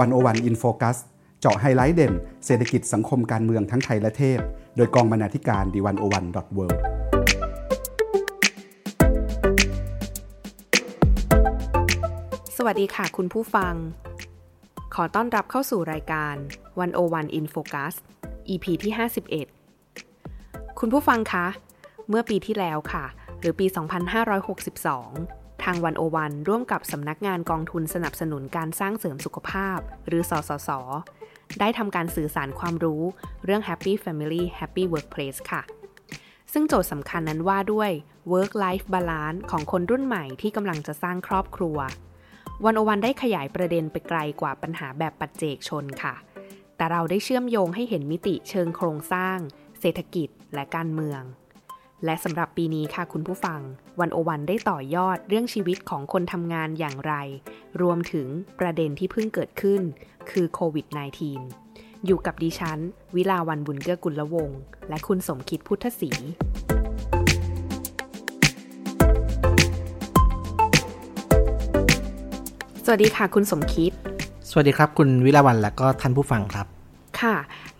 One O One In Focus เจาะไฮไลท์เด่น เศรษฐกิจสังคมการเมืองทั้งไทยและเทศ โดยกองบรรณาธิการ The One O One dot Worสวัสดีค่ะคุณผู้ฟัง ขอต้อนรับเข้าสู่รายการ 101 in Focus EP ที่ 51 คุณผู้ฟังคะ เมื่อปีที่แล้วค่ะ หรือปี 2562 ทางวันโอวันร่วมกับสำนักงานกองทุนสนับสนุนการสร้างเสริมสุขภาพ หรือสสส ได้ทำการสื่อสารความรู้เรื่อง Happy Family Happy Workplace ค่ะ ซึ่งโจทย์สำคัญนั้นว่าด้วย Work Life Balance ของคนรุ่นใหม่ที่กำลังจะสร้างครอบครัว วันโอวันได้ขยายประเด็นไปไกลกว่าปัญหาแบบปัจเจกชนค่ะ แต่เราได้เชื่อมโยงให้เห็นมิติเชิงโครงสร้าง เศรษฐกิจและการเมือง และสำหรับปีนี้ค่ะคุณผู้ฟังวันโอวันได้ต่อยอดเรื่องชีวิตของคนทำงานอย่างไร รวมถึงประเด็นที่เพิ่งเกิดขึ้น คือโควิด -19 อยู่กับดิฉัน วิลาวันบุญเกื้อกุลวงศ์และคุณสมคิดพุทธศรีสวัสดีค่ะคุณสมคิด สวัสดีครับ คุณวิลาวันและก็ท่านผู้ฟังครับ ค่ะ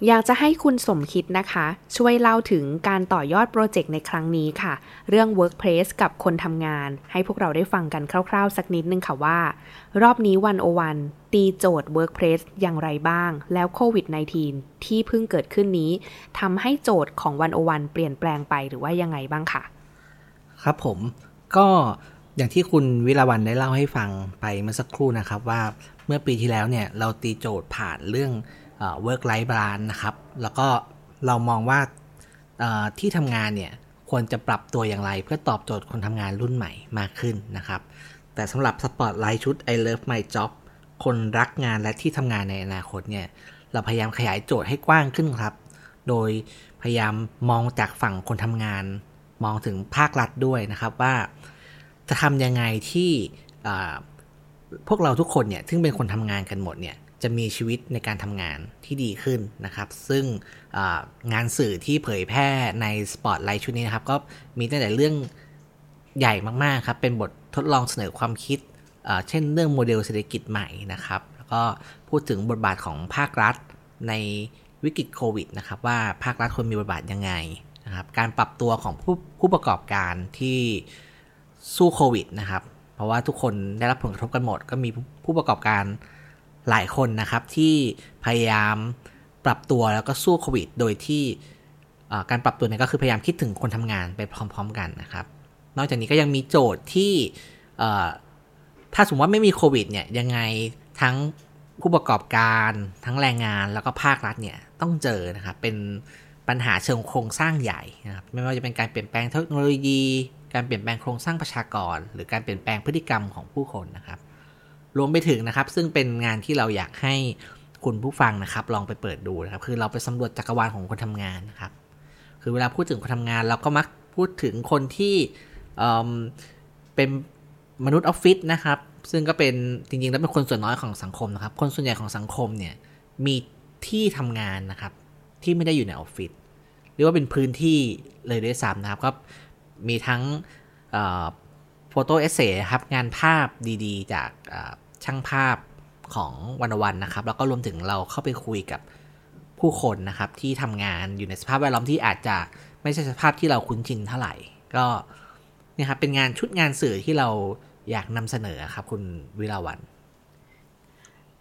อยากจะให้คุณสมคิดนะคะ ช่วยเล่าถึงการต่อยอดโปรเจกต์ในครั้งนี้ค่ะ เรื่อง Workplace กับคนทำงาน ให้พวกเราได้ฟังกันคร่าวๆ สักนิดนึงค่ะว่า รอบนี้วันโอวันตีโจทย์ Workplace อย่างไรบ้าง แล้วโควิด -19 ที่เพิ่งเกิดขึ้นนี้ทำให้โจทย์ของวันโอวันเปลี่ยนแปลงไปหรือว่ายังไงบ้างค่ะ ครับผมก็อย่างที่คุณวิลาวันได้เล่าให้ฟังไปเมื่อสักครู่นะครับว่าเมื่อปีที่แล้วเนี่ยเราตีโจทย์ผ่านเรื่อง work life balance นะครับ แล้วก็เรามองว่าที่ทำงานเนี่ยควรจะปรับตัวอย่างไรเพื่อตอบโจทย์คนทำงานรุ่นใหม่มากขึ้นนะครับ แต่สำหรับสปอตไลท์ชุด I Love My Job คนรักงานและที่ทำงานในอนาคตเนี่ยเราพยายามขยายโจทย์ให้กว้างขึ้นครับ โดยพยายามมองจากฝั่งคนทำงาน มองถึงภาครัฐด้วยนะครับว่าจะทำยังไงที่ พวกเราทุกคนเนี่ยซึ่งเป็นคนทำงานกันหมดเนี่ยจะมีชีวิตในการทำงานที่ดีขึ้นนะครับ ซึ่งงานสื่อที่เผยแพร่ในสปอตไลท์ชุดนี้นะครับ ก็มีตั้งแต่เรื่องใหญ่มากๆครับ เป็นบททดลองเสนอความคิด เช่นเรื่องโมเดลเศรษฐกิจใหม่นะครับ แล้วก็พูดถึงบทบาทของภาครัฐในวิกฤตโควิดนะครับ ว่าภาครัฐควรมีบทบาทยังไงนะครับ การปรับตัวของผู้ผู้ประกอบการที่สู้โควิดนะครับ ราะว่าทุกคนได้รับผลกระทบกันหมด ก็มีผู้ประกอบการหลายคนนะครับที่พยายามปรับตัวแล้วก็สู้โควิด โดยที่การปรับตัวนี้ก็คือพยายามคิดถึงคนทำงานไปพร้อม ๆ กันนะครับ นอกจากนี้ก็ยังมีโจทย์ที่ถ้าสมมติว่าไม่มีโควิดเนี่ยยังไงทั้งผู้ประกอบการทั้งแรงงานแล้วก็ภาครัฐเนี่ยต้องเจอนะครับเป็นปัญหาเชิงโครงสร้างใหญ่นะครับไม่ว่าจะเป็นการเปลี่ยนแปลงเทคโนโลยี การเปลี่ยนแปลงโครงสร้างประชากร หรือการเปลี่ยนแปลงพฤติกรรมของผู้คนนะครับ รวมไปถึงนะครับ ซึ่งเป็นงานที่เราอยากให้คุณผู้ฟังนะครับ ลองไปเปิดดูนะครับ คือเราไปสำรวจจักรวาลของคนทำงานนะครับ คือเวลาพูดถึงคนทำงาน เราก็มักพูดถึงคนที่เเป็นมนุษย์ออฟฟิศนะครับ ซึ่งก็เป็นจริงๆ แล้วเป็นคนส่วนน้อยของสังคมนะครับ คนส่วนใหญ่ของสังคมเนี่ยมีที่ทำงานนะครับ ที่ไม่ได้อยู่ในออฟฟิศหรือว่าเป็นพื้นที่เลยด้วยซ้ำนะครับก็ มีทั้งโฟโต้เอเซ่ครับงานภาพดีๆ จากช่างภาพของวันวันนะครับ แล้วก็รวมถึงเราเข้าไปคุยกับผู้คนนะครับ ที่ทำงานอยู่ในสภาพแวดล้อมที่อาจจะไม่ใช่สภาพที่เราคุ้นชินเท่าไหร่ ก็นี่ครับเป็นงานชุดงานสื่อที่เราอยากนำเสนอครับ คุณวิลาวัน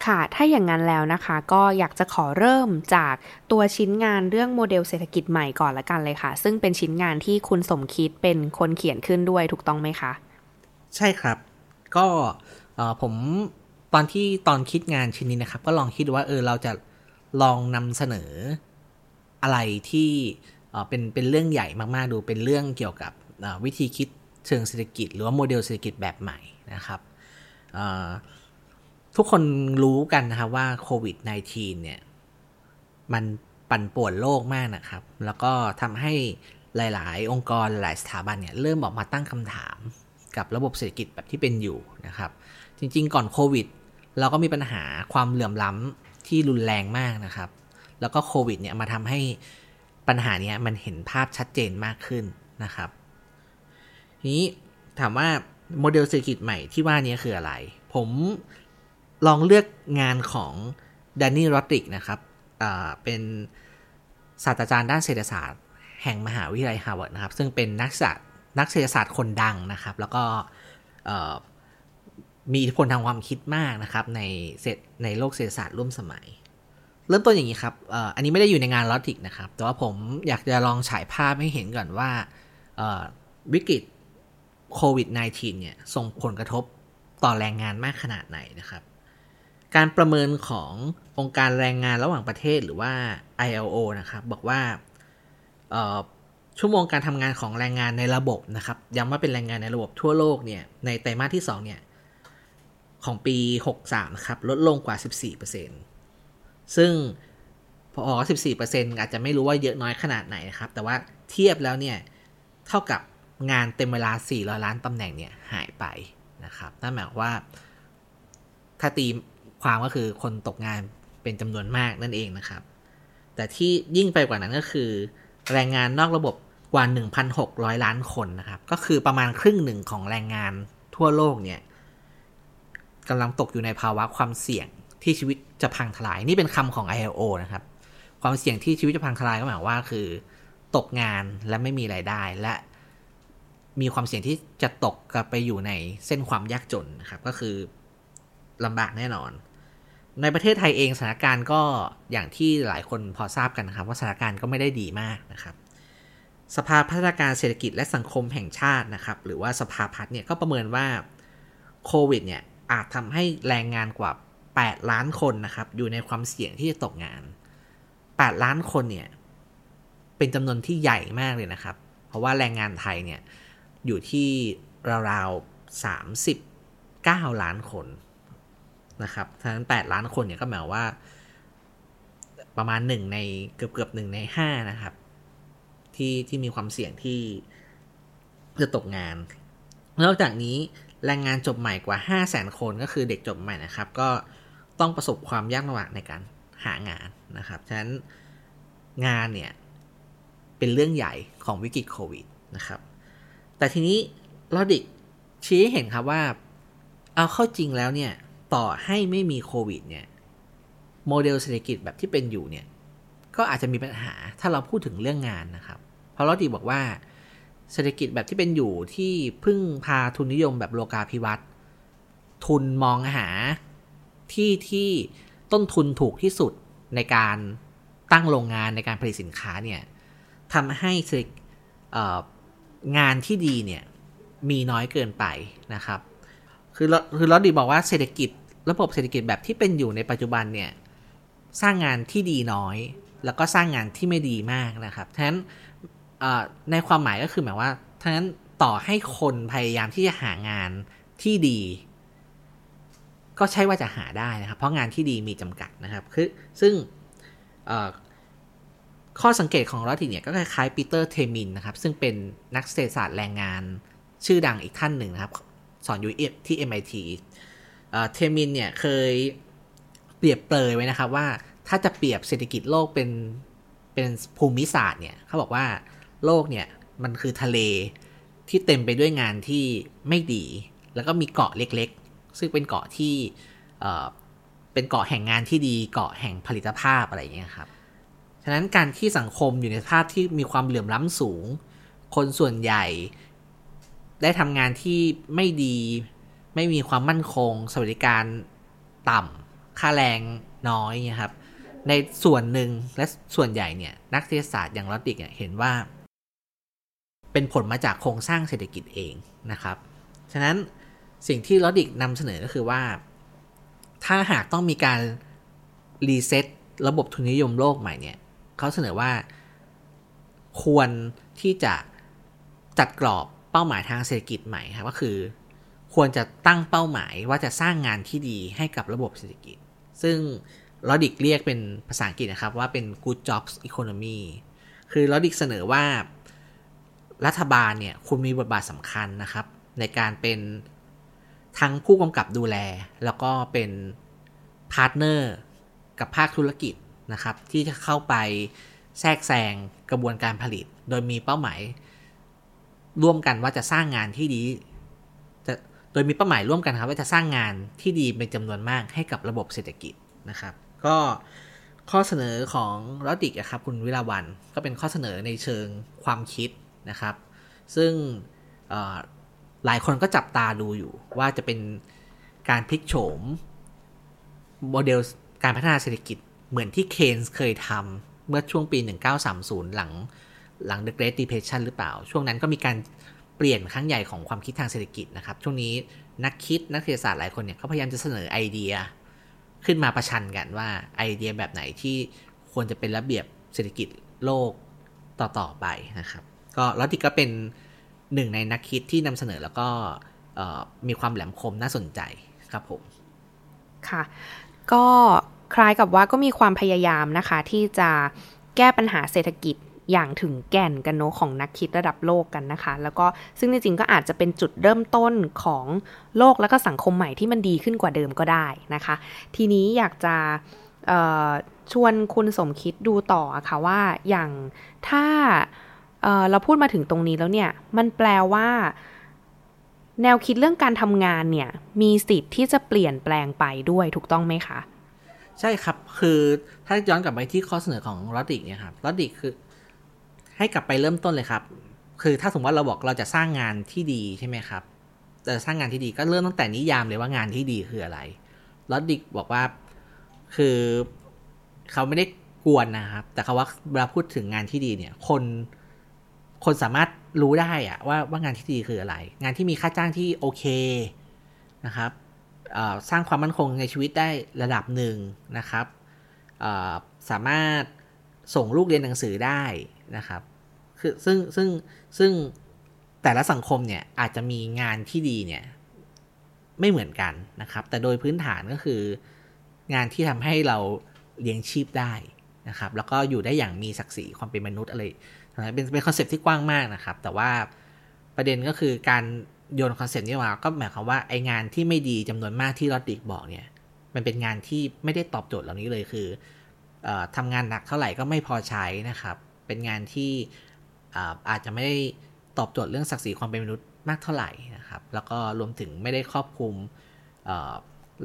ค่ะ ถ้าอย่างนั้นแล้วนะคะก็อยากจะขอเริ่มจากตัวชิ้นงานเรื่องโมเดลเศรษฐกิจใหม่ก่อนละกันเลยค่ะ ซึ่งเป็นชิ้นงานที่คุณสมคิดเป็นคนเขียนขึ้นด้วยถูกต้องไหมคะ ใช่ครับ ก็ผมตอนที่ตอนคิดงานชิ้นนี้นะครับ ก็ลองคิดว่าเออเราจะลองนำเสนออะไรที่เป็นเป็นเรื่องใหญ่มากๆดูเป็นเรื่องเกี่ยวกับวิธีคิดเชิงเศรษฐกิจ หรือว่าโมเดลเศรษฐกิจแบบใหม่นะครับ ทุกคนรู้กันนะครับว่าโควิด -19 เนี่ย มันปั่นป่วนโลกมากนะครับ แล้วก็ทำให้หลาย ๆ องค์กรหลายสถาบันเนี่ย เริ่มออกมาตั้งคำถามกับระบบเศรษฐกิจแบบที่เป็นอยู่นะครับ จริง ๆ ก่อนโควิด เราก็มีปัญหาความเหลื่อมล้ำที่รุนแรงมากนะครับ แล้วก็โควิดเนี่ยมาทำให้ปัญหานี้มันเห็นภาพชัดเจนมากขึ้นนะครับนี้ถามว่าโมเดลเศรษฐกิจใหม่ที่ว่านี้คืออะไร ผม ลองเลือกงานของแดนี รอดริกนะครับเป็นศาสตราจารย์ด้านเศรษฐศาสตร์ แห่งมหาวิทยาลัยฮาร์วาร์ดนะครับ ซึ่งเป็นนักศาสตร์นักเศรษฐศาสตร์คนดังนะครับ แล้วก็มีอิทธิพลทางความคิดมากนะครับ ในเศรษในโลกเศรษฐศาสตร์ร่วมสมัย เริ่มต้นอย่างนี้ครับอันนี้ไม่ได้อยู่ในงานรอดริกนะครับ แต่ว่าผมอยากจะลองฉายภาพให้เห็นก่อนว่าวิกฤตโควิด -19 เนี่ยส่งผลกระทบต่อแรงงานมากขนาดไหนนะครับ การประเมินขององค์การแรงงานระหว่างประเทศหรือว่า ILO นะครับบอกว่าชั่วโมงการทำงานของแรงงานในระบบนะครับย้ำว่าเป็นแรงงานในระบบทั่วโลกเนี่ยในไตรมาสที่2เนี่ยของปี 63ครับ ลดลงกว่า 14%ซึ่งพอ14%อาจจะไม่รู้ว่าเยอะน้อยขนาดไหนนะครับ แต่ว่าเทียบแล้วเนี่ย เท่ากับงานเต็มเวลา 400 ล้านตำแหน่งเนี่ย หายไปนะครับนั่นหมายว่าถ้าตี ความก็คือคนตกงานเป็นจำนวนมากนั่นเองนะครับ แต่ที่ยิ่งไปกว่านั้นก็คือ แรงงานนอกระบบกว่า 1,600 ล้านคนนะครับ ก็คือประมาณครึ่งหนึ่งของแรงงานทั่วโลกเนี่ยกำลังตกอยู่ในภาวะความเสี่ยงที่ชีวิตจะพังทลาย นี่เป็นคำของ ILO นะครับ ความเสี่ยงที่ชีวิตจะพังทลายก็หมายว่าคือ ตกงานและไม่มีไรายได้และมีความเสี่ยงที่จะตกกับไปอยู่ในเส้นความยากจนนะครับ ก็คือลำบากแน่นอน ในประเทศไทยเองสถานการณ์ก็อย่างที่หลายคนพอทราบกันนะครับว่าสถานการณ์ก็ไม่ได้ดีมากนะครับ สภาพัฒนาการเศรษฐกิจและสังคมแห่งชาตินะครับ หรือว่าสภาพัฒน์เนี่ยก็ประเมินว่าโควิดเนี่ยอาจทำให้แรงงานกว่า 8 ล้านคนนะครับ อยู่ในความเสี่ยงที่จะตกงาน 8 ล้านคนเนี่ยเป็นจำนวนที่ใหญ่มากเลยนะครับ เพราะว่าแรงงานไทยเนี่ยอยู่ที่ราวๆ39 ล้านคน นะครับทั้งนั้น 8 ล้านคนเนี่ยก็หมายว่า ประมาณหนึ่งในเกือบเกือบหนึ่งในห้านะครับ ที่ที่มีความเสี่ยงที่จะตกงาน นอกจากนี้แรงงานจบใหม่กว่า 5 0 0แสนคนก็คือเด็กจบใหม่นะครับ ก็ต้องประสบความยากลำบากในการหางานนะครับ ฉะนั้นงานเนี่ยเป็นเรื่องใหญ่ของวิกฤตโควิดนะครับ แต่ทีนี้ลอดิกชี้เห็นครับว่า เอาเข้าจริงแล้วเนี่ย ต่อให้ไม่มีโควิดเนี่ยโมเดลเศรษฐกิจแบบที่เป็นอยู่เนี่ยก็อาจจะมีปัญหาถ้าเราพูดถึงเรื่องงานนะครับ เพราะลอดิกบอกว่าเศรษฐกิจแบบที่เป็นอยู่ที่พึ่งพาทุนนิยมแบบโลกาภิวัตน์ทุนมองหาที่ที่ต้นทุนถูกที่สุดในการตั้งโรงงานในการผลิตสินค้าเนี่ยทำให้งานที่ดีเนี่ยมีน้อยเกินไปนะครับ คือคือรอดริกบอกว่าเศรษฐกิจ ระบบเศรษฐกิจแบบที่เป็นอยู่ในปัจจุบันเนี่ยสร้างงานที่ดีน้อย แล้วก็สร้างงานที่ไม่ดีมากนะครับฉะนั้นในความหมายก็คือหมายว่าฉะนั้นต่อให้คนพยายามที่จะหางานที่ดี ก็ใช่ว่าจะหาได้นะครับ เพราะงานที่ดีมีจำกัดนะครับคือซึ่งข้อสังเกตของรอดริกเนี่ยก็คล้ายๆปีเตอร์เทมินนะครับ ซึ่งเป็นนักเศรษฐศาสตร์แรงงานชื่อดังอีกท่านหนึ่งนะครับ สอนอยู่ที่ MIT เทมินเนี่ยเคยเปรียบเปรยไว้นะครับว่าถ้าจะเปรียบเศรษฐกิจโลกเป็นเป็นภูมิศาสตร์เนี่ยเขาบอกว่าโลกเนี่ยมันคือทะเลที่เต็มไปด้วยงานที่ไม่ดี แล้วก็มีเกาะเล็กๆ ซึ่งเป็นเกาะที่เป็นเกาะแห่งงานที่ดีเกาะแห่งผลิตภาพอะไรอย่างเงี้ยครับ ฉะนั้นการที่สังคมอยู่ในภาพที่มีความเหลื่อมล้ำสูง คนส่วนใหญ่ ได้ทำงานที่ไม่ดี ไม่มีความมั่นคง สวัสดิการต่ำค่าแรงน้อยนะครับ ในส่วนหนึ่งและส่วนใหญ่เนี่ยนักเศรษฐศาสตร์อย่างลอติกเนี่ยเห็นว่า เป็นผลมาจากโครงสร้างเศรษฐกิจเองนะครับ ฉะนั้นสิ่งที่ลอดิกนำเสนอก็คือว่า ถ้าหากต้องมีการรีเซ็ตระบบทุนนิยมโลกใหม่เนี่ยเขาเสนอว่าควรที่จะจัดกรอบเป้าหมายทางเศรษฐกิจใหม่ครับก็คือ ควรจะตั้งเป้าหมายว่าจะสร้างงานที่ดีให้กับระบบเศรษฐกิจ ซึ่งรอดริกเรียกเป็นภาษาอังกฤษนะครับว่าเป็น good jobs economy คือรอดริกเสนอว่ารัฐบาลเนี่ยคุณมีบทบาทสำคัญนะครับ ในการเป็นทั้งผู้กำกับดูแล แล้วก็เป็น partner กับภาคธุรกิจนะครับ ที่จะเข้าไปแทรกแซงกระบวนการผลิต โดยมีเป้าหมาย ร่วมกันว่าจะสร้างงานที่ดี โดยมีเป้าหมายร่วมกันครับว่าจะสร้างงานที่ดีเป็นจำนวนมากให้กับระบบเศรษฐกิจนะครับ ก็ข้อเสนอของรอดริกครับคุณวิลาวันก็เป็นข้อเสนอในเชิงความคิดนะครับ ซึ่งหลายคนก็จับตาดูอยู่ว่าจะเป็นการพลิกโฉมโมเดลการพัฒนาเศรษฐกิจเหมือนที่เคนส์เคยทำเมื่อช่วงปี 1930 หลังหลัง The Great Depression หรือเปล่า ช่วงนั้นก็มีการ เปลี่ยนครั้งใหญ่ของความคิดทางเศรษฐกิจนะครับ ช่วงนี้นักคิดนักเศรษฐศาสตร์หลายคนเนี่ยเขาพยายามจะเสนอไอเดีย ขึ้นมาประชันกันว่าไอเดียแบบไหนที่ควรจะเป็นระเบียบเศรษฐกิจโลกต่อๆไปนะครับ ก็ลอติกก็เป็นหนึ่งในนักคิดที่นำเสนอแล้วก็มีความแหลมคมน่าสนใจครับผม ค่ะ ก็คล้ายกับว่าก็มีความพยายามนะคะที่จะแก้ปัญหาเศรษฐกิจ อย่างถึงแก่นกันโนของนักคิดระดับโลกกันนะคะ แล้วก็ซึ่งจริงๆก็อาจจะเป็นจุดเริ่มต้นของโลกและก็สังคมใหม่ที่มันดีขึ้นกว่าเดิมก็ได้นะคะ ทีนี้อยากจะชวนคุณสมคิดดูต่อค่ะว่าอย่างถ้าเเราพูดมาถึงตรงนี้แล้วเนี่ย มันแปลว่า แนวคิดเรื่องการทำงานเนี่ย มีสิทธิ์ที่จะเปลี่ยนแปลงไปด้วยถูกต้องไหมคะ ใช่ครับคือถ้าย้อนกลับไปที่ข้อเสนอของลอดิกเนี่ยครับลอดิกคือ ให้กลับไปเริ่มต้นเลยครับ คือถ้าสมมติว่าเราบอกเราจะสร้างงานที่ดีใช่ไหมครับจะสร้างงานที่ดีก็เริ่มตั้งแต่นิยามเลยว่างานที่ดีคืออะไรลอดิกบอกว่าคือเขาไม่ได้กวนนะครับ แต่เขาว่าเวลาพูดถึงงานที่ดีเนี่ย คนคนสามารถรู้ได้อะว่าว่างานที่ดีคืออะไร งานที่มีค่าจ้างที่โอเคนะครับสร้างความมั่นคงในชีวิตได้ระดับหนึ่งนะครับสามารถส่งลูกเรียนหนังสือได้นะครับ คือซึ่งซึ่งซึ่งแต่ละสังคมเนี่ยอาจจะมีงานที่ดีเนี่ยไม่เหมือนกันนะครับ แต่โดยพื้นฐานก็คืองานที่ทำให้เราเลี้ยงชีพได้นะครับ แล้วก็อยู่ได้อย่างมีศักดิ์ศรีความเป็นมนุษย์อะไรเป็นเป็น concept ที่กว้างมากนะครับ แต่ว่าประเด็นก็คือการโยน concept นี้มาก็หมายความว่าไองานที่ไม่ดีจำนวนมากที่รอดดิกบอกเนี่ย มันเป็นงานที่ไม่ได้ตอบโจทย์เหล่านี้เลยคืออทำงานหนักเท่าไหร่ก็ไม่พอใช้นะครับ เป็นงานที่ อาจจะไม่ได้ตอบโจทย์เรื่องศักดิ์ศรีความเป็นมนุษย์มากเท่าไหร่นะครับ แล้วก็รวมถึงไม่ได้ครอบคลุม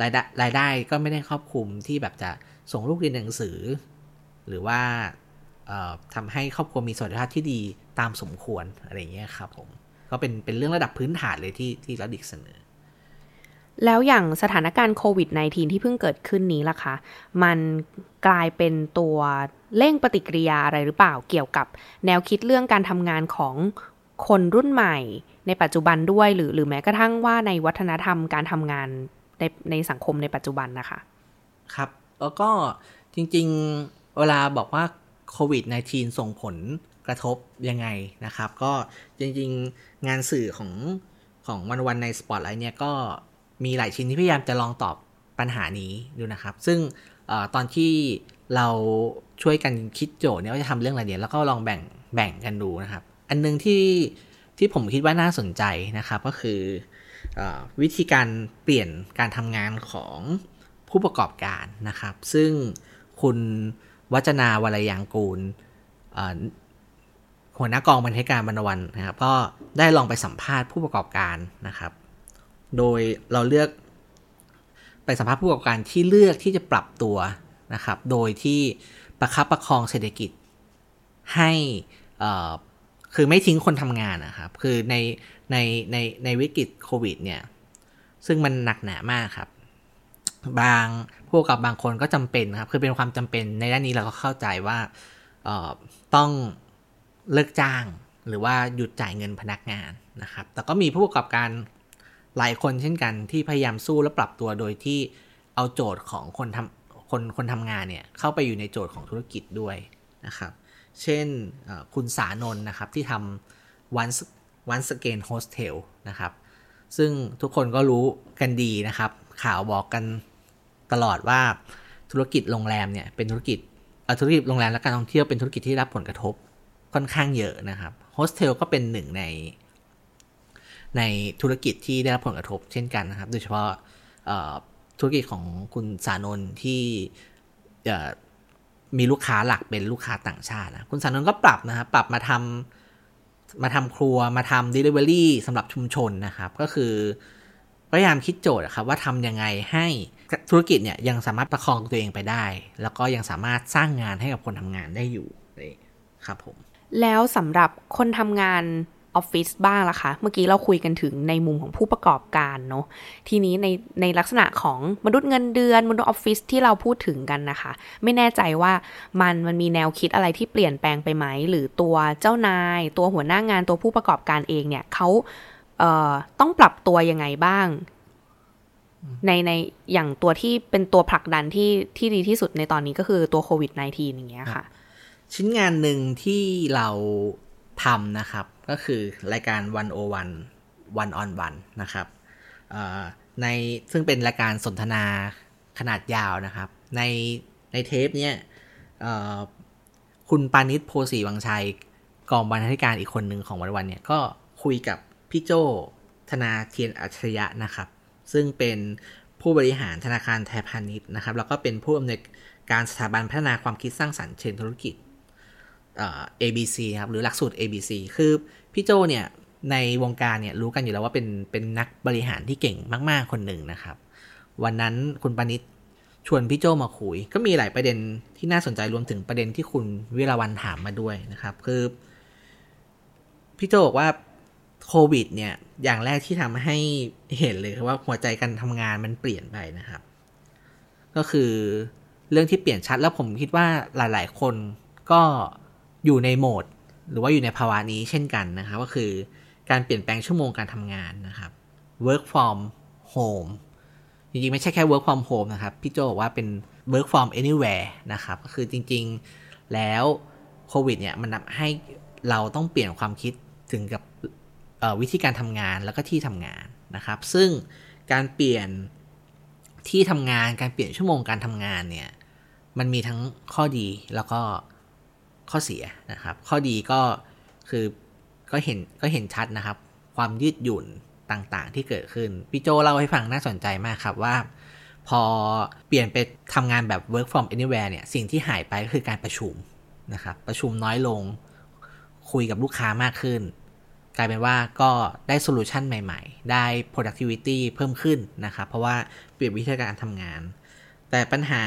รายได้รายได้ก็ไม่ได้ครอบคลุมที่แบบจะส่งลูกเรียนหนังสือ หรือว่าทำให้ครอบครัวมีสวัสดิภาพที่ดีตามสมควรอะไรเงี้ยครับผม ก็เป็นเป็นเรื่องระดับพื้นฐานเลยที่ที่ระดิกเสนอ แล้วอย่างสถานการณ์โควิด -19 ที่เพิ่งเกิดขึ้นนี้ล่ะคะ มันกลายเป็นตัวเร่งปฏิกิริยาอะไรหรือเปล่าเกี่ยวกับแนวคิดเรื่องการทำงานของคนรุ่นใหม่ ในปัจจุบันด้วยหรือหรือแม้กระทั่งว่าในวัฒนธรรมการทำงานในในสังคมในปัจจุบันนะคะ ครับ แล้วก็จริงๆเวลาบอกว่าโควิด -19 ส่งผลกระทบยังไงนะครับ ก็จริงๆงานสื่อของของวันวันในสปอตไลท์เนี่ยก็ มีหลายชิ้นที่พยายามจะลองตอบปัญหานี้ดูนะครับ ซึ่งอตอนที่เราช่วยกันคิดโจทย์เนี่ยว่าจะทำเรื่องอะไรเนี่ยแล้วก็ลองแบ่งแบ่งกันดูนะครับ อันนึงที่ที่ผมคิดว่าน่าสนใจนะครับก็คืออวิธีการเปลี่ยนการทำงานของผู้ประกอบการนะครับ ซึ่งคุณวัจนาวรยางกูลหัวหน้ากองบรรณาการบรรณวันนะครับ ก็ได้ลองไปสัมภาษณ์ผู้ประกอบการนะครับ โดยเราเลือกไปสัมภาษณ์ผู้ประกอบการที่เลือกที่จะปรับตัวนะครับ โดยที่ประคับประคองเศรษฐกิจให้คือไม่ทิ้งคนทำงานนะครับ คือในในในในวิกฤตโควิดเนี่ย ซึ่งมันหนักหนามากครับ บางพวกกับบางคนก็จำเป็นครับ คือเป็นความจำเป็นในด้านนี้เราก็เข้าใจว่าต้องเลิกจ้างหรือว่าหยุดจ่ายเงินพนักงานนะครับ แต่ก็มีผู้ประกอบการ หลายคนเช่นกันที่พยายามสู้และปรับตัวโดยที่เอาโจทย์ของคนทำคนคนทำงานเนี่ยเข้าไปอยู่ในโจทย์ของธุรกิจด้วยนะครับ เช่นคุณสานนนะครับที่ทำ once once again hostel นะครับ ซึ่งทุกคนก็รู้กันดีนะครับ ข่าวบอกกันตลอดว่าธุรกิจโรงแรมเนี่ยเป็นธุรกิจธุรกิจโรงแรมและการท่องเที่ยวเป็นธุรกิจที่รับผลกระทบค่อนข้างเยอะนะครับโฮสเทลก็เป็นหนึ่งใน ในธุรกิจที่ได้รับผลกระทบเช่นกันนะครับ โดยเฉพาะธุรกิจของคุณสานนที่มีลูกค้าหลักเป็นลูกค้าต่างชาตินะคุณสานนก็ปรับนะครับปรับมาทำมาทำครัวมาทำ Delivery สำหรับชุมชนนะครับ ก็คือพยายามคิดโจทย์ครับว่าทำยังไงให้ธุรกิจเนี่ยยังสามารถประคองตัวเองไปได้ แล้วก็ยังสามารถสร้างงานให้กับคนทำงานได้อยู่ครับผม แล้วสำหรับคนทำงาน ออฟฟิศบ้างล่ะคะเมื่อกี้เราคุยกันถึงในมุมของผู้ประกอบการเนาะทีนี้ในในลักษณะของมนุษย์เงินเดือนมนุษย์ออฟฟิศที่เราพูดถึงกันนะคะ ไม่แน่ใจว่ามันมันมีแนวคิดอะไรที่เปลี่ยนแปลงไปไหม หรือตัวเจ้านาย ตัวหัวหน้างานตัวผู้ประกอบการเองเนี่ยเขาเอ่อต้องปรับตัวยังไงบ้าง ในในอย่างตัวที่เป็นตัวผลักดันที่ที่ดีที่สุดในตอนนี้ก็คือตัวโควิด -19 อย่างเงี้ยค่ะ ชิ้นงานหนึ่งที่เราทำนะครับ ก็คือรายการ one o one one on one นะครับในซึ่งเป็นรายการสนทนาขนาดยาวนะครับ ในในเทปเนี้ยคุณปานิชโพสีวังชัยกองบรรณาธิการอีกคนหนึ่งของวันวันเนี่ยก็คุยกับพี่โจธนาเทียนอัจฉริยะนะครับ ซึ่งเป็นผู้บริหารธนาคารไทยพาณิชย์นะครับ แล้วก็เป็นผู้อำนวยการสถาบันพัฒนาความคิดสร้างสรรค์เชิงธุรกิจ ABC ครับหรือหลักสูตร ABC คือพี่โจเนี่ยในวงการเนี่ยรู้กันอยู่แล้วว่าเป็นเป็นนักบริหารที่เก่งมาก ๆ คนหนึ่งนะครับ วันนั้นคุณปณิตชวนพี่โจมาคุย ก็มีหลายประเด็นที่น่าสนใจรวมถึงประเด็นที่คุณวิรวันถามมาด้วยนะครับ คือพี่โจบอกว่าโควิดเนี่ยอย่างแรกที่ทำให้เห็นเลยคือว่าหัวใจการทำงานมันเปลี่ยนไปนะครับ ก็คือเรื่องที่เปลี่ยนชัดแล้วผมคิดว่าหลาย ๆ คนก็ อยู่ในโหมด หรือว่าอยู่ในภาวะนี้เช่นกันนะครับก็คือการเปลี่ยนแปลงชั่วโมงการทำงานนะครับ work from home จริงๆ ไม่ใช่แค่ work from home นะครับ พี่โจบอกว่าเป็น work from anywhere นะครับ ก็คือจริงๆ แล้วโควิดเนี่ยมันทำให้เราต้องเปลี่ยนความคิดถึงกับวิธีการทำงานแล้วก็ที่ทำงานนะครับ ซึ่งการเปลี่ยนที่ทำงาน การเปลี่ยนชั่วโมงการทำงานเนี่ย มันมีทั้งข้อดีแล้วก็ ข้อเสียนะครับ ข้อดีก็คือก็เห็นก็เห็นชัดนะครับ ความยืดหยุ่นต่างๆ ที่เกิดขึ้น พี่โจเล่าให้ฟังน่าสนใจมากครับว่า พอเปลี่ยนไปทำงานแบบ work from anywhere เนี่ยสิ่งที่หายไปก็คือการประชุมนะครับประชุมน้อยลง คุยกับลูกค้ามากขึ้น กลายเป็นว่าก็ได้โซลูชันใหม่ๆ ได้ productivity เพิ่มขึ้นนะครับ เพราะว่าเปลี่ยนวิธีการทำงาน แต่ปัญหา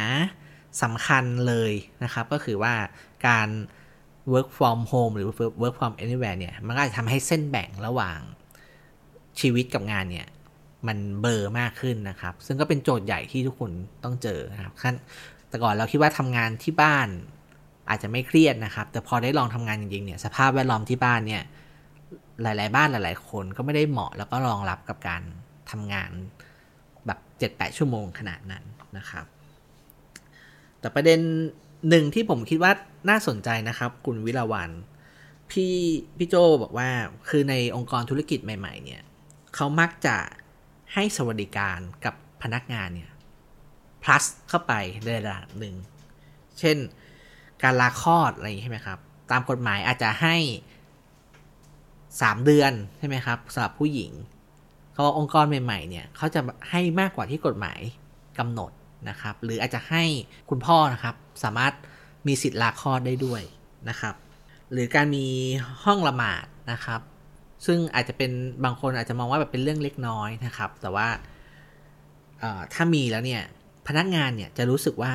สำคัญเลยนะครับ ก็คือว่าการ work from home หรือ work from anywhere เนี่ย มันก็จะทำให้เส้นแบ่งระหว่างชีวิตกับงานเนี่ย มันเบอร์มากขึ้นนะครับ ซึ่งก็เป็นโจทย์ใหญ่ที่ทุกคนต้องเจอนะครับขั้นแต่ก่อนเราคิดว่าทำงานที่บ้านอาจจะไม่เครียดนะครับ แต่พอได้ลองทำงานจริงๆเนี่ย สภาพแวดล้อมที่บ้านเนี่ย หลาย ๆ บ้านหลาย ๆ คนก็ไม่ได้เหมาะแล้วก็รองรับกับการทำงานแบบ 7-8 ชั่วโมงขนาดนั้นนะครับ แต่ประเด็นหนึ่งที่ผมคิดว่าน่าสนใจนะครับ คุณวิลาวันพี่พี่โจบอกว่าคือในองค์กรธุรกิจใหม่ ๆ เนี่ยเขามักจะให้สวัสดิการกับพนักงานเนี่ย plus เข้าไปในระดับหนึ่ง เช่นการลาคลอดอะไรใช่ไหมครับ ตามกฎหมายอาจจะให้สามเดือนใช่ไหมครับสำหรับผู้หญิงเขาองค์กรใหม่ ๆ เนี่ยเขาจะให้มากกว่าที่กฎหมายกำหนด นะครับ หรืออาจจะให้คุณพ่อนะครับ สามารถมีสิทธิ์ลาคลอดได้ด้วยนะครับ หรือการมีห้องละหมาดนะครับ ซึ่งอาจจะเป็นบางคนอาจจะมองว่าแบบเป็นเรื่องเล็กน้อยนะครับ แต่ว่าถ้ามีแล้วเนี่ยพนักงานเนี่ยจะรู้สึกว่า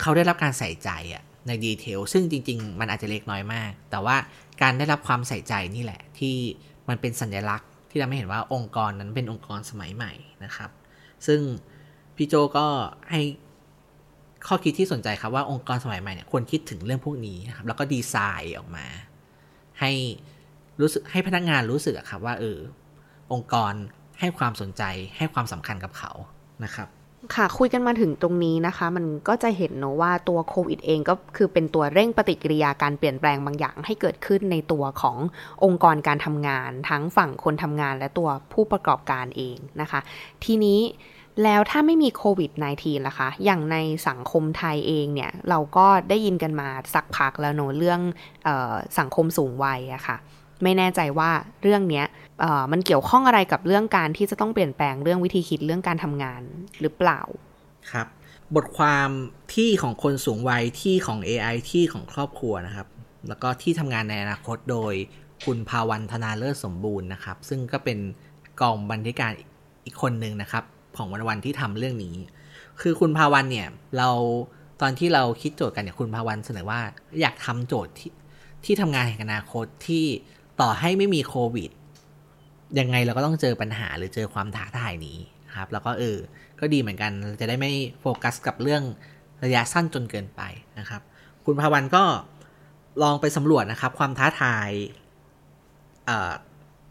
เขาได้รับการใส่ใจอะในดีเทลซึ่งจริง ๆ มันอาจจะเล็กน้อยมาก แต่ว่าการได้รับความใส่ใจนี่แหละ ที่มันเป็นสัญลักษณ์ที่ทำให้เห็นว่าองค์กรนั้นเป็นองค์กรสมัยใหม่นะครับ ซึ่ง พี่โจก็ให้ข้อคิดที่สนใจครับว่าองค์กรสมัยใหม่เนี่ยควรคิดถึงเรื่องพวกนี้นะครับ แล้วก็ดีไซน์ออกมา ให้รู้สึกให้พนักงานรู้สึกครับว่าเออองค์กรให้ความสนใจให้ความสำคัญกับเขานะครับ ค่ะคุยกันมาถึงตรงนี้นะคะ มันก็จะเห็นเนอะว่าตัวโควิดเองก็คือเป็นตัวเร่งปฏิกิริยาการเปลี่ยนแปลงบางอย่างให้เกิดขึ้นในตัวขององค์กรการทำงาน ทั้งฝั่งคนทำงานและตัวผู้ประกอบการเองนะคะ ทีนี้ แล้วถ้าไม่มีโควิด -19 ล่ะคะ อย่างในสังคมไทยเองเนี่ย เราก็ได้ยินกันมาสักพักแล้วเนอะเรื่องออสังคมสูงวัยอะคะ่ะ ไม่แน่ใจว่าเรื่องเนี้ยมันเกี่ยวข้องอะไรกับเรื่องการที่จะต้องเปลี่ยนแปลงเรื่องวิธีคิดเรื่องการทำงานหรือเปล่า ครับ บทความที่ของคนสูงวัยที่ของ AI ที่ของครอบครัวนะครับ แล้วก็ที่ทำงานในอนาคตโดยคุณภาวันธนาเลิศสมบูรณ์นะครับ ซึ่งก็เป็นกองบรรณาธิการอีกคนหนึ่งนะครับ ของวันวันที่ทำเรื่องนี้ คือคุณภาวันเนี่ยเราตอนที่เราคิดโจทย์กันเนี่ยคุณภาวันเสนอว่าอยากทำโจทย์ที่ที่ทำงานแห่งอนาคตที่ต่อให้ไม่มีโควิดยังไงเราก็ต้องเจอปัญหาหรือเจอความท้าทายนี้ครับ แล้วก็เออ ก็ดีเหมือนกันจะได้ไม่โฟกัสกับเรื่องระยะสั้นจนเกินไปนะครับ คุณภาวันก็ลองไปสำรวจนะครับ ความท้าทายอ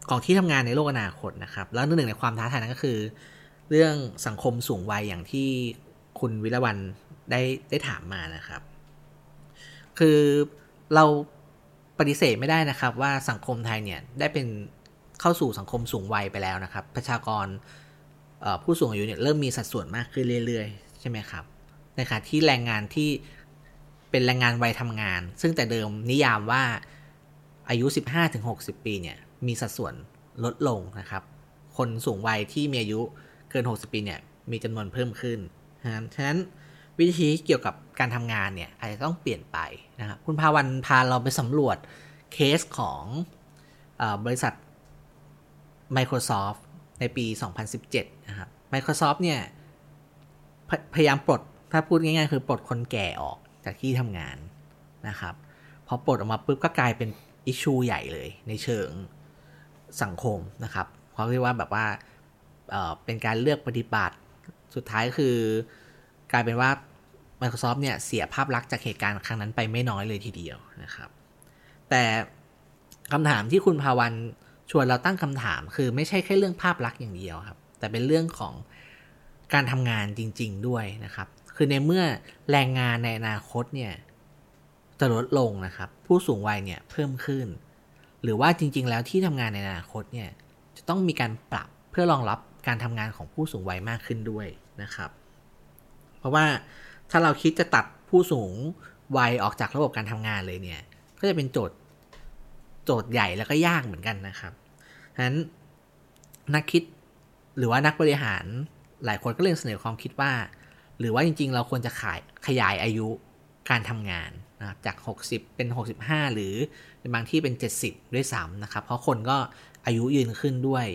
ของที่ทำงานในโลกอนาคตนะครับ แล้วหนึ่งในความท้าทายนั้นก็คือ เรื่องสังคมสูงวัยอย่างที่คุณวิรวันได้ได้ถามมานะครับ คือเราปฏิเสธไม่ได้นะครับ ว่าสังคมไทยเนี่ยได้เป็นเข้าสู่สังคมสูงวัยไปแล้วนะครับ ประชากรผู้สูงอายุเนี่ยเริ่มมีสัดส่วนมากขึ้นเรื่อยๆ ใช่ไหมครับในขณะที่แรงงานที่เป็นแรงงานวัยทำงาน ซึ่งแต่เดิมนิยามว่าอายุ 15-60 ปีเนี่ยมีสัดส่วนลดลงนะครับ คนสูงวัยที่มีอายุ กิน 60 ปีเนี่ยมีจำนวนเพิ่มขึ้นฉะนั้นวิธีเกี่ยวกับการทำงานเนี่ยอาจจะต้องเปลี่ยนไปนะครับคุณพาวันพาเราไปสำรวจเคสของอบริษัท Microsoft ในปี 2017 นะครับ Microsoft เนี่ยพพยายามปลด ถ้าพูดง่ายๆ คือปลดคนแก่ออกจากที่ทำงานนะครับ พอปลดออกมาปุ๊บก็กลายเป็นอิชชูใหญ่เลยในเชิงสังคมนะครับเขาเรียกว่าแบบว่า เป็นการเลือกปฏิบัติ สุดท้ายคือกลายเป็นว่า Microsoft เนี่ยเสียภาพลักษณ์จากเหตุการณ์ครั้งนั้นไปไม่น้อยเลยทีเดียวนะครับ แต่คำถามที่คุณภาวันชวนเราตั้งคำถาม คือไม่ใช่แค่เรื่องภาพลักษณ์อย่างเดียวครับ แต่เป็นเรื่องของการทำงานจริง ๆ ด้วยนะครับ คือในเมื่อแรงงานในอนาคตเนี่ยจะลดลงนะครับ ผู้สูงวัยเนี่ยเพิ่มขึ้น หรือว่าจริง ๆ แล้วที่ทำงานในอนาคตเนี่ยจะต้องมีการปรับเพื่อรองรับ การทำงานของผู้สูงวัยมากขึ้นด้วยนะครับ เพราะว่าถ้าเราคิดจะตัดผู้สูงวัยออกจากระบบการทำงานเลยเนี่ย ก็จะเป็นโจทย์โจทย์ใหญ่แล้วก็ยากเหมือนกันนะครับฉะนั้นนักคิดหรือว่านักบริหารหลายคนก็เลยเสนอความคิดว่า หรือว่าจริง ๆ เราควรจะขายขยายอายุการทำงานนะครับจาก 60 เป็น 65 หรือเป็นบางที่เป็น 70 ด้วยซ้ำนะครับ เพราะคนก็อายุยืนขึ้นด้วย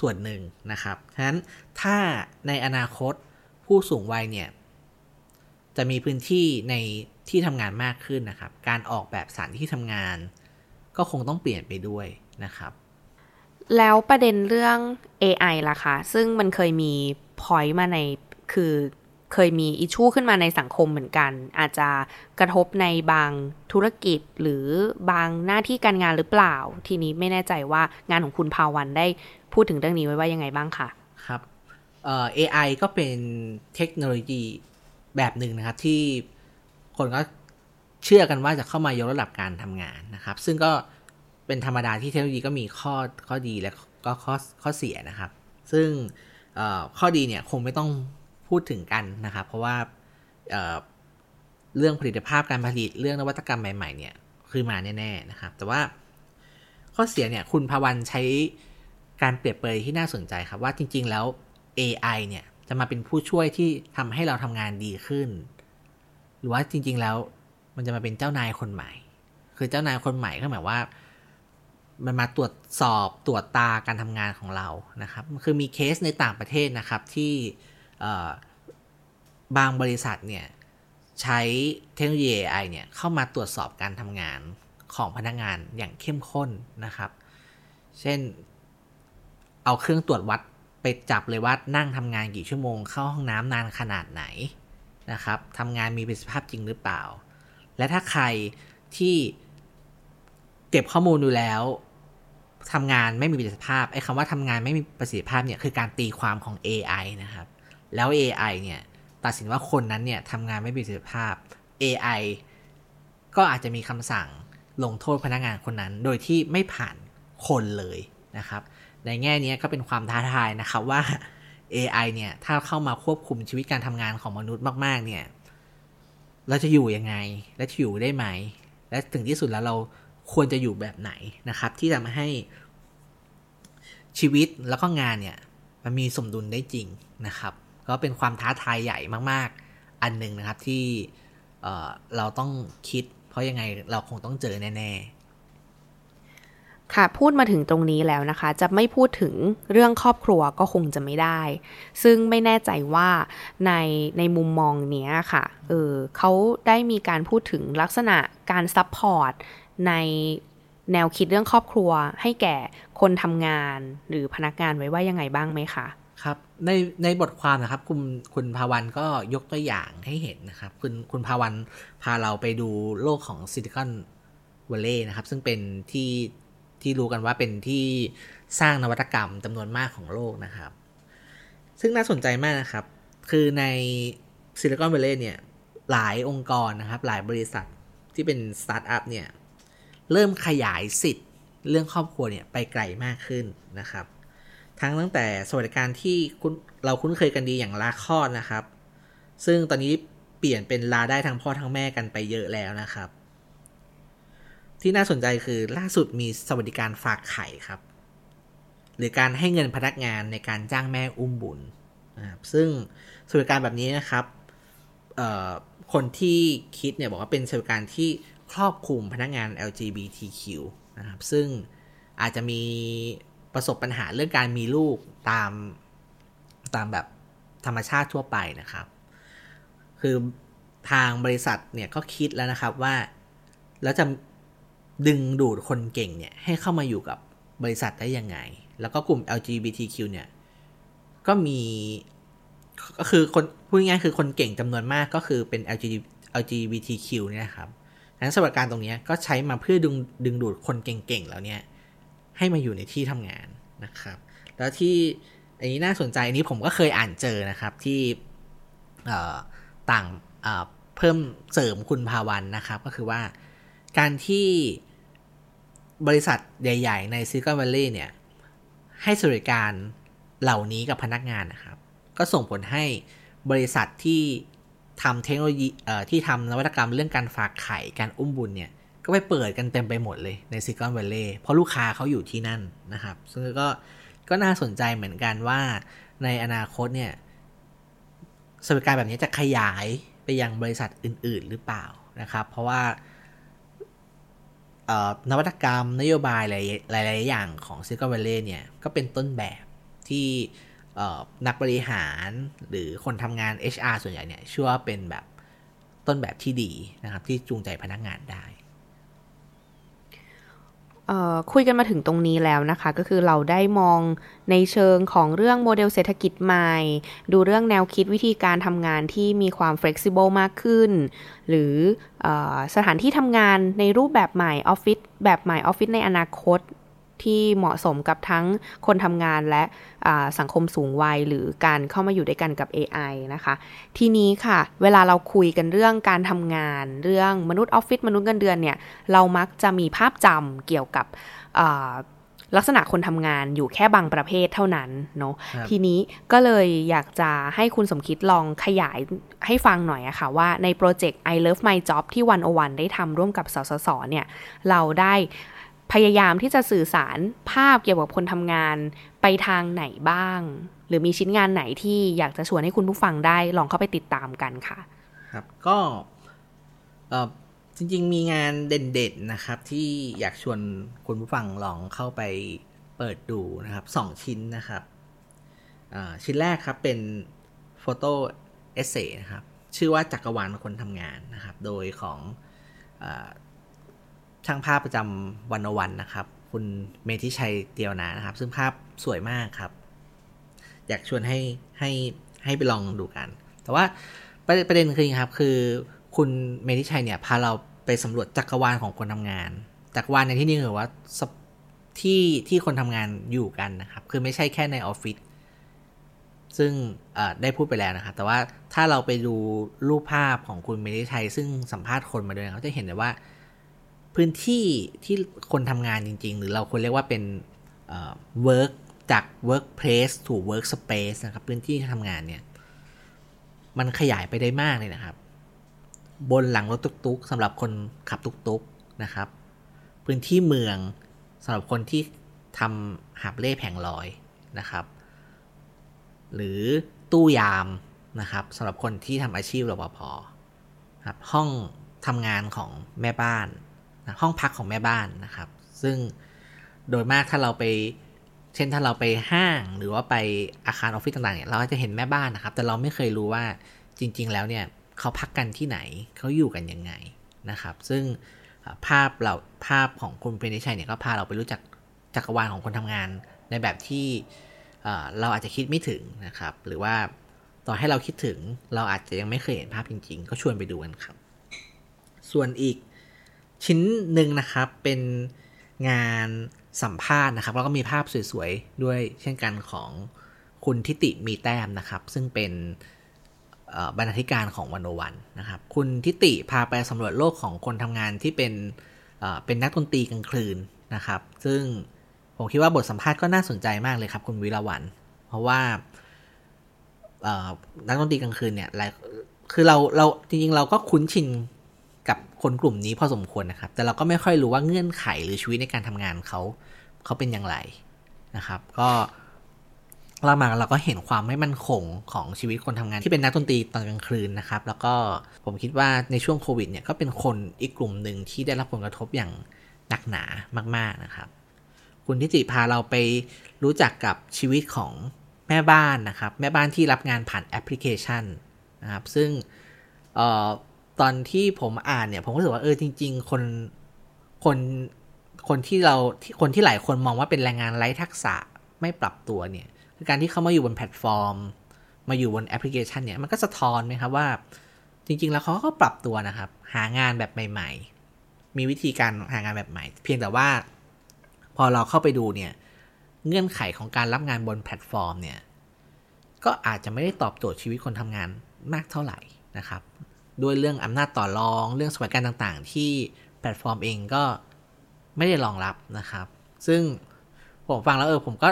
ส่วนหนึ่งนะครับ ฉะนั้นถ้าในอนาคตผู้สูงวัยเนี่ย จะมีพื้นที่ในที่ทำงานมากขึ้นนะครับ การออกแบบสถานที่ทำงาน ก็คงต้องเปลี่ยนไปด้วยนะครับ แล้วประเด็นเรื่อง AI ล่ะคะ ซึ่งมันเคยมีพอยต์มาในคือ เคยมีอิชูขึ้นมาในสังคมเหมือนกัน อาจจะกระทบในบางธุรกิจหรือบางหน้าที่การงานหรือเปล่า ทีนี้ไม่แน่ใจว่างานของคุณภาวันได้พูดถึงเรื่องนี้ไว้ว่ายังไงบ้างคะครับเอ่อ AI ก็เป็นเทคโนโลยีแบบหนึ่งนะครับ ที่คนก็เชื่อกันว่าจะเข้ามายกระดับการทำงานนะครับ ซึ่งก็เป็นธรรมดาที่เทคโนโลยีก็มีข้อข้อดีและก็ข้อข้อเสียนะครับ ซึ่งข้อดีเนี่ยคงไม่ต้อง พูดถึงกันนะครับ เพราะว่าเเรื่องผลิตภาพการผลิตเรื่องนวัตกรรมใหม่ ๆ เนี่ย คือมาแน่ ๆ นะครับ แต่ว่าข้อเสียเนี่ยคุณพวันใช้การเปรียบเปรยที่น่าสนใจครับ ว่าจริง ๆ แล้ว AI เนี่ยจะมาเป็นผู้ช่วยที่ทำให้เราทำงานดีขึ้น หรือว่าจริง ๆ แล้วมันจะมาเป็นเจ้านายคนใหม่ คือเจ้านายคนใหม่ก็หมายว่า มันมาตรวจสอบตรวจตาการทำงานของเรานะครับ คือมีเคสในต่างประเทศนะครับที่ บางบริษัทเนี่ยใช้เทคโนโลยี AI เนี่ยเข้ามาตรวจสอบการทำงานของพนักงานอย่างเข้มข้นนะครับ เช่นเอาเครื่องตรวจวัดไปจับเลยว่านั่งทำงานกี่ชั่วโมง เข้าห้องน้ำนานขนาดไหนนะครับทำงานมีประสิทธิภาพจริงหรือเปล่า และถ้าใครที่เก็บข้อมูลดูแล้วทำงานไม่มีประสิทธิภาพไอ้คำว่าทำงานไม่มีประสิทธิภาพเนี่ยคือการตีความของ AI นะครับ แล้ว AI เนี่ยตัดสินว่าคนนั้นเนี่ยทำงานไม่มีประสิทธิภาพ AI ก็อาจจะมีคำสั่งลงโทษพนักงานคนนั้น โดยที่ไม่ผ่านคนเลยนะครับ ในแง่นี้ก็เป็นความท้าทายนะครับว่า AI เนี่ยถ้าเข้ามาควบคุมชีวิตการทำงานของมนุษย์มาก ๆ เนี่ยเราจะอยู่ยังไง และจะอยู่ได้ไหม และถึงที่สุดแล้วเราควรจะอยู่แบบไหนนะครับ ที่ทำให้ชีวิตแล้วก็งานเนี่ยมันมีสมดุลได้จริงนะครับ ก็เป็นความท้าทายใหญ่มาก ๆ อันหนึ่งนะครับที่เราต้องคิด เพราะยังไงเราคงต้องเจอแน่ ๆ ค่ะพูดมาถึงตรงนี้แล้วนะคะ จะไม่พูดถึงเรื่องครอบครัวก็คงจะไม่ได้ ซึ่งไม่แน่ใจว่าในในมุมมองเนี้ยค่ะเออเขาได้มีการพูดถึงลักษณะการ supportในแนวคิดเรื่องครอบครัวให้แก่คนทำงานหรือพนักงานไว้ว่ายังไงบ้างไหมคะ ครับในในบทความนะครับ คุณคุณภาวันก็ยกตัวอย่างให้เห็นนะครับ คุณคุณภาวันพาเราไปดูโลกของซิลิคอนวัลเลย์นะครับ ซึ่งเป็นที่ที่รู้กันว่าเป็นที่สร้างนวัตกรรมจำนวนมากของโลกนะครับ ซึ่งน่าสนใจมากนะครับ คือในซิลิคอนวัลเลย์เนี่ยหลายองค์กรนะครับ หลายบริษัทที่เป็นสตาร์ทอัพเนี่ยเริ่มขยายสิทธิ์เรื่องครอบครัวเนี่ยไปไกลมากขึ้นนะครับ ทั้งตั้งแต่สวัสดิการที่เราคุ้นเคยกันดีอย่างลาคลอดนะครับ ซึ่งตอนนี้เปลี่ยนเป็นลาได้ทั้งพ่อทั้งแม่กันไปเยอะแล้วนะครับ ที่น่าสนใจคือล่าสุดมีสวัสดิการฝากไข่ครับ หรือการให้เงินพนักงานในการจ้างแม่อุ้มบุญนะครับซึ่งสวัสดิการแบบนี้นะครับคนที่คิดเนี่ยบอกว่าเป็นสวัสดิการที่ครอบคลุมพนักงาน LGBTQ นะครับ ซึ่งอาจจะมี ประสบปัญหาเรื่องการมีลูกตามตามแบบธรรมชาติทั่วไปนะครับ คือทางบริษัทเนี่ยก็คิดแล้วนะครับว่า แล้วจะดึงดูดคนเก่งเนี่ยให้เข้ามาอยู่กับบริษัทได้ยังไง แล้วก็กลุ่ม LGBTQ เนี่ย ก็มีก็คือคนพูดง่ายคือคนเก่งจำนวนมากก็คือเป็น LGBTQ เนี่ยครับงนั้นสวัสดิการตรงนี้ก็ใช้มาเพื่อดึงดึงดูดคนเก่งๆแล้วเนี่ย ให้มาอยู่ในที่ทำงานนะครับ แล้วที่อันนี้น่าสนใจอันนี้ผมก็เคยอ่านเจอนะครับที่ต่างเพิ่มเสริมคุณภาวันนะครับ ก็คือว่าการที่บริษัทใหญ่ ๆ ในซิลิคอนวัลเลย์เนี่ย ให้สวัสดิการเหล่านี้กับพนักงานนะครับ ก็ส่งผลให้บริษัทที่ทำเทคโนโลยีที่ทำนวัตกรรมเรื่องการฝากไข่การอุ้มบุญเนี่ย ก็ไปเปิดกันเต็มไปหมดเลยในซิลิคอนวัลเลย์เพราะลูกค้าเขาอยู่ที่นั่นนะครับ ซึ่งก็ก็น่าสนใจเหมือนกันว่าในอนาคตเนี่ยสวัสดิการแบบนี้จะขยายไปยังบริษัทอื่น ๆ หรือเปล่านะครับ เพราะว่านวัตกรรมนโยบายหลาย ๆ อย่างของ Silicon Valley เนี่ยก็เป็นต้นแบบที่นักบริหารหรือคนทำงาน HR ส่วนใหญ่เนี่ยเชื่อว่าเป็นแบบต้นแบบที่ดีนะครับ ที่จูงใจพนักงานได้ คุยกันมาถึงตรงนี้แล้วนะคะ ก็คือเราได้มองในเชิงของเรื่องโมเดลเศรษฐกิจใหม่ ดูเรื่องแนวคิดวิธีการทำงานที่มีความ flexible มากขึ้น หรืออสถานที่ทำงานในรูปแบบใหม่ออฟฟิศแบบใหม่ออฟฟิศในอนาคต ที่เหมาะสมกับทั้งคนทำงานและสังคมสูงวัยหรือการเข้ามาอยู่ด้วยกันกับ AI นะคะ ทีนี้ค่ะ เวลาเราคุยกันเรื่องการทำงาน เรื่องมนุษย์ออฟฟิศมนุษย์เงินเดือนเนี่ย เรามักจะมีภาพจำเกี่ยวกับลักษณะคนทำงานอยู่แค่บางประเภทเท่านั้นเนาะทีนี้ก็เลยอยากจะให้คุณสมคิดลองขยายให้ฟังหน่อยอะค่ะว่าในโปรเจกต์ I Love My Job ที่วันโอวันได้ทำร่วมกับสสสเนี่ย เราได้ พยายามที่จะสื่อสารภาพเกี่ยวกับคนทำงานไปทางไหนบ้าง หรือมีชิ้นงานไหนที่อยากจะชวนให้คุณผู้ฟังได้ลองเข้าไปติดตามกันค่ะ ครับก็จริง ๆ มีงานเด่นๆนะครับ ที่อยากชวนคุณผู้ฟังลองเข้าไปเปิดดูนะครับสองชิ้นนะครับชิ้นแรกครับเป็นโฟโต้เอเซนะครับชื่อว่าจักรวาลคนทำงานนะครับ โดยของ ช่างภาพประจำวันวันนะครับ คุณเมธิชัยเตียวนานะครับ ซึ่งภาพสวยมากครับ อยากชวนให้ให้ให้ไปลองดูกัน แต่ว่าประประเด็นคือครับ คือคุณเมธิชัยเนี่ยพาเราไปสำรวจจักรวาลของคนทำงาน จักรวาลในที่นี้คือว่าที่ที่คนทำงานอยู่กันนะครับ คือไม่ใช่แค่ในออฟฟิศซึ่งได้พูดไปแล้วนะครับแต่ว่าถ้าเราไปดูรูปภาพของคุณเมธิชัย ซึ่งสัมภาษณ์คนมาด้วยเขาจะเห็นเลยว่า พื้นที่ที่คนทำงานจริง ๆ หรือเราควรเรียกว่าเป็น work จาก workplace ถู workspace นะครับ พื้นที่ทำงานเนี่ย มันขยายไปได้มากเลยนะครับ บนหลังรถตุกๆสำหรับคนขับตุกๆนะครับ พื้นที่เมืองสำหรับคนที่ทำหาบเล่แผงลอยนะครับ หรือตู้ยามนะครับสำหรับคนที่ทำอาชีพรปภครับห้องทำงานของแม่บ้าน นะห้องพักของแม่บ้านนะครับ ซึ่งโดยมากถ้าเราไป เช่นถ้าเราไปห้างหรือว่าไปอาคารออฟฟิศต่างๆเนี่ยเราก็จะเห็นแม่บ้านนะครับ แต่เราไม่เคยรู้ว่าจริง ๆ แล้วเนี่ยเขาพักกันที่ไหนเขาอยู่กันยังไงนะครับ ซึ่งภาพเราภาพของคุณเพนิชัยเนี่ยก็พาเราไปรู้จักจักรวาลของคนทำงานในแบบที่เราอาจจะคิดไม่ถึงนะครับ หรือว่าต่อให้เราคิดถึงเราอาจจะยังไม่เคยเห็นภาพจริง ๆ ก็ชวนไปดูกันครับ ส่วนอีก ชิ้นหนึ่งนะครับเป็นงานสัมภาษณ์นะครับแล้วก็มีภาพสวยๆ ด้วยเช่นกันของคุณทิติมีแต้มนะครับ ซึ่งเป็นบรรณาธิการของวันโอวันนะครับ คุณทิติพาไปสำรวจโลกของคนทำงานที่เป็นเป็นนักดนตรีกลางคืนนะครับ ซึ่งผมคิดว่าบทสัมภาษณ์ก็น่าสนใจมากเลยครับ คุณวิลาวัน เพราะว่านักดนตรีกลางคืนเนี่ยคือเราเราจริงๆเราก็คุ้นชิน กับคนกลุ่มนี้พอสมควรนะครับ แต่เราก็ไม่ค่อยรู้ว่าเงื่อนไขหรือชีวิตในการทำงานเขาเขาเป็นอย่างไรนะครับ ก็เรามาเราก็เห็นความไม่มั่นคงของชีวิตคนทำงานที่เป็นนักดนตรีตอนกลางคืนนะครับ แล้วก็ผมคิดว่าในช่วงโควิดเนี่ยก็เป็นคนอีกกลุ่มหนึ่งที่ได้รับผลกระทบอย่างหนักหนามาก ๆนะครับ คุณทิติพาเราไปรู้จักกับชีวิตของแม่บ้านนะครับ แม่บ้านที่รับงานผ่านแอปพลิเคชันนะครับ ซึ่งออ ตอนที่ผมอ่านเนี่ย ผมก็รู้สึกว่าเออจริง ๆ คนคนคนที่เราที่คนที่หลายคนมองว่าเป็นแรงงานไร้ทักษะไม่ปรับตัวเนี่ยคือการที่เขามาอยู่บนแพลตฟอร์ม มาอยู่บนแอปพลิเคชันเนี่ยมันก็สะท้อนไหมครับว่า จริง ๆ แล้วเขาก็ปรับตัวนะครับ หางานแบบใหม่ ๆ มีวิธีการหางานแบบใหม่ เพียงแต่ว่า พอเราเข้าไปดูเนี่ยเงื่อนไขของการรับงานบนแพลตฟอร์มเนี่ยก็อาจจะไม่ได้ตอบโจทย์ชีวิตคนทำงานมากเท่าไหร่นะครับ ด้วยเรื่องอำนาจต่อรอง เรื่องสวัสดิการต่างๆ ที่แพลตฟอร์มเองก็ไม่ได้รองรับนะครับ ซึ่งผมฟังแล้วเออผมก็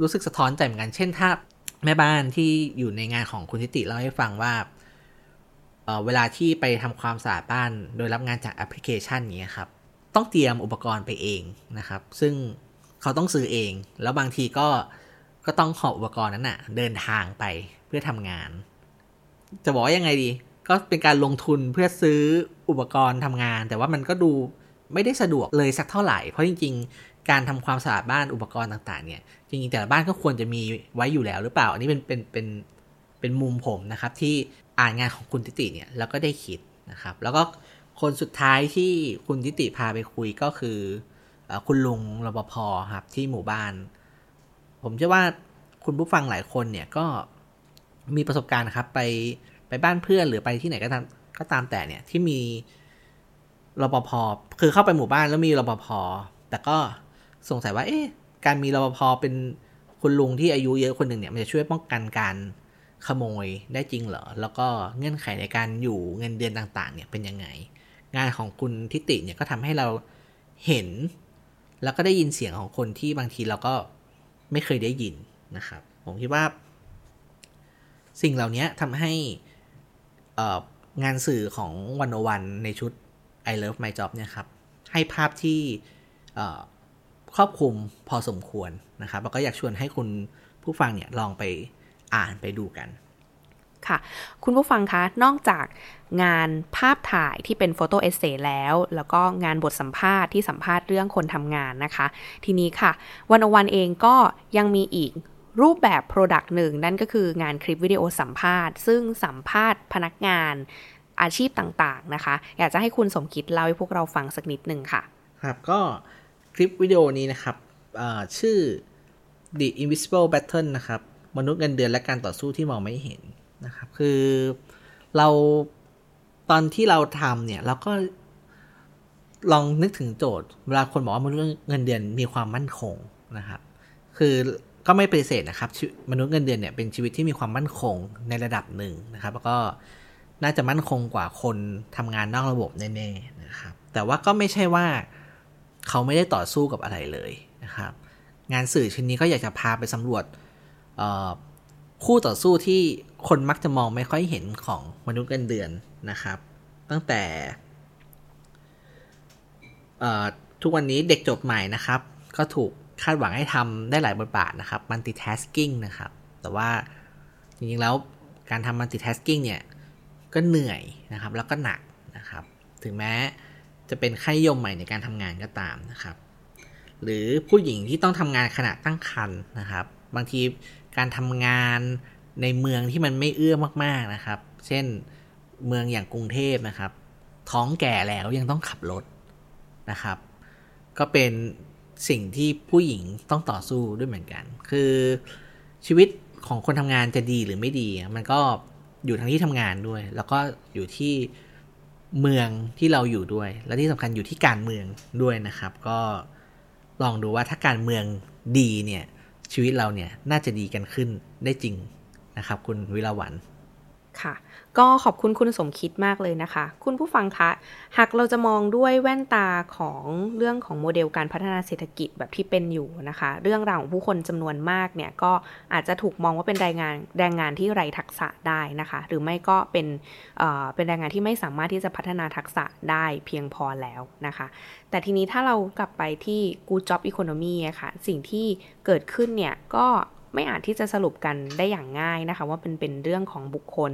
รู้สึกสะท้อนใจเหมือนกัน เช่นถ้าแม่บ้านที่อยู่ในงานของคุณทิติเล่าให้ฟังว่าเวลาที่ไปทำความสะอาดบ้าน โดยรับงานจากแอปพลิเคชันนี้ครับ ต้องเตรียมอุปกรณ์ไปเองนะครับ ซึ่งเขาต้องซื้อเอง แล้วบางทีก็ก็ต้องขออุปกรณ์นั้นนะ่ะเดินทางไปเพื่อทำงาน จะบอกยังไงดี ก็เป็นการลงทุนเพื่อซื้ออุปกรณ์ทำงาน แต่ว่ามันก็ดูไม่ได้สะดวกเลยสักเท่าไหร่ เพราะจริง ๆ การทำความสะอาดบ้านอุปกรณ์ต่างๆ เนี่ย จริงๆแต่ละบ้านก็ควรจะมีไว้อยู่แล้วหรือเปล่า อันนี้เป็นเป็นเป็นเป็นมุมผมนะครับที่อ่านงานของคุณทิติเนี่ยแล้วก็ได้คิดนะครับ แล้วก็คนสุดท้ายที่คุณทิติพาไปคุยก็คือคุณลุงรปภครับที่หมู่บ้าน ผมเชื่อว่าคุณผู้ฟังหลายคนเนี่ยก็ มีประสบการณ์ครับ ไปไปบ้านเพื่อนหรือไปที่ไหนก็ตามก็ตามแต่เนี่ยที่มีรปภคือเข้าไปหมู่บ้านแล้วมีรปภแต่ก็สงสัยว่า เอ๊ะการมีรปภเป็นคุณลุงที่อายุเยอะคนหนึ่งเนี่ยมันจะช่วยป้องกันการขโมยได้จริงเหรอ แล้วก็เงื่อนไขในการอยู่เงินเดือนต่างๆ เนี่ยเป็นยังไง งานของคุณทิติเนี่ยก็ทำให้เราเห็น แล้วก็ได้ยินเสียงของคนที่บางทีเราก็ไม่เคยได้ยินนะครับ ผมคิดว่า สิ่งเหล่านี้ทำให้งานสื่อของวันโอวันในชุด I Love My Job เนี่ยครับ ให้ภาพที่ครอบคลุมพอสมควรนะครับ แล้วก็อยากชวนให้คุณผู้ฟังเนี่ยลองไปอ่านไปดูกัน ค่ะ คุณผู้ฟังคะ นอกจากงานภาพถ่ายที่เป็น photo essay แล้ว แล้วก็งานบทสัมภาษณ์ที่สัมภาษณ์เรื่องคนทำงานนะคะ ทีนี้ค่ะ101 เองก็ยังมีอีก รูปแบบ product หนึ่งนั่นก็คืองานคลิปวิดีโอสัมภาษณ์ ซึ่งสัมภาษณ์พนักงานอาชีพต่างๆนะคะ อยากจะให้คุณสมคิดเล่าให้พวกเราฟังสักนิดหนึ่งค่ะ ครับก็คลิปวิดีโอนี้นะครับชื่อ The Invisible Battle นะครับ มนุษย์เงินเดือนและการต่อสู้ที่มองไม่เห็นนะครับ คือเราตอนที่เราทำเนี่ยเราก็ลองนึกถึงโจทย์ เวลาคนบอกว่ามนุษย์เงินเดือนมีความมั่นคงนะครับ คือ ก็ไม่ปฏิเสธนะครับ มนุษย์เงินเดือนเนี่ยเป็นชีวิตที่มีความมั่นคงในระดับหนึ่งนะครับ แล้วก็น่าจะมั่นคงกว่าคนทำงานนอกระบบแน่ๆนะครับ แต่ว่าก็ไม่ใช่ว่าเขาไม่ได้ต่อสู้กับอะไรเลยนะครับ งานสื่อชิ้นนี้ก็อยากจะพาไปสำรวจคู่ต่อสู้ที่คนมักจะมองไม่ค่อยเห็นของมนุษย์เงินเดือนนะครับ ตั้งแต่ทุกวันนี้เด็กจบใหม่นะครับ ก็ถูก คาดหวังให้ทำได้หลายบทบาทนะครับ multitasking นะครับ แต่ว่าจริงๆแล้วการทำ multitasking เนี่ย ก็เหนื่อยนะครับ แล้วก็หนักนะครับ ถึงแม้จะเป็นค่ายยมใหม่ในการทำงานก็ตามนะครับ หรือผู้หญิงที่ต้องทำงานขณะตั้งครรภ์นะครับ บางทีการทำงานในเมืองที่มันไม่เอื้อมากๆนะครับ เช่นเมืองอย่างกรุงเทพนะครับ ท้องแก่แล้วยังต้องขับรถนะครับ ก็เป็น สิ่งที่ผู้หญิงต้องต่อสู้ด้วยเหมือนกัน คือชีวิตของคนทำงานจะดีหรือไม่ดี มันก็อยู่ทั้งที่ทำงานด้วย แล้วก็อยู่ที่เมืองที่เราอยู่ด้วย และที่สำคัญอยู่ที่การเมืองด้วยนะครับ ก็ลองดูว่าถ้าการเมืองดีเนี่ยชีวิตเราเนี่ยน่าจะดีกันขึ้นได้จริงนะครับ คุณวิลาวัน ค่ะ ก็ขอบคุณคุณสมคิดมากเลยนะคะ คุณผู้ฟังคะ หากเราจะมองด้วยแว่นตาของเรื่องของโมเดลการพัฒนาเศรษฐกิจแบบที่เป็นอยู่นะคะ เรื่องราวของผู้คนจำนวนมากเนี่ยก็อาจจะถูกมองว่าเป็นแรงงานแรงงานที่ไร้ทักษะได้นะคะ หรือไม่ก็เป็นเอ่อเป็นแรงงานที่ไม่สามารถที่จะพัฒนาทักษะได้เพียงพอแล้วนะคะ แต่ทีนี้ถ้าเรากลับไปที่ good job economy อะคะ่ะสิ่งที่เกิดขึ้นเนี่ยก็ ไม่อาจที่จะสรุปกันได้อย่างง่ายนะคะ ว่าเป็นเป็นเรื่องของบุคคล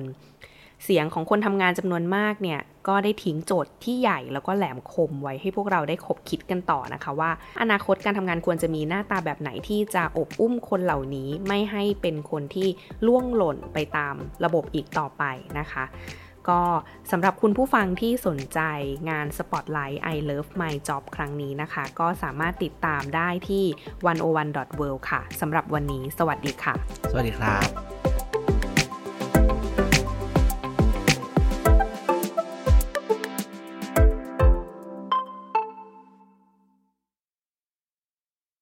เสียงของคนทำงานจำนวนมากเนี่ยก็ได้ทิ้งโจทย์ที่ใหญ่แล้วก็แหลมคมไว้ให้พวกเราได้คบคิดกันต่อนะคะ ว่า อนาคตการทำงานควรจะมีหน้าตาแบบไหนที่จะอบอุ้มคนเหล่านี้ไม่ให้เป็นคนที่ล่วงหล่นไปตามระบบอีกต่อไปนะคะ ก็สำหรับคุณผู้ฟังที่สนใจงาน Spotlight I Love My Job ครั้งนี้นะคะ ก็สามารถติดตามได้ที่ 101.world ค่ะสำหรับวันนี้ สวัสดีค่ะ สวัสดีครับ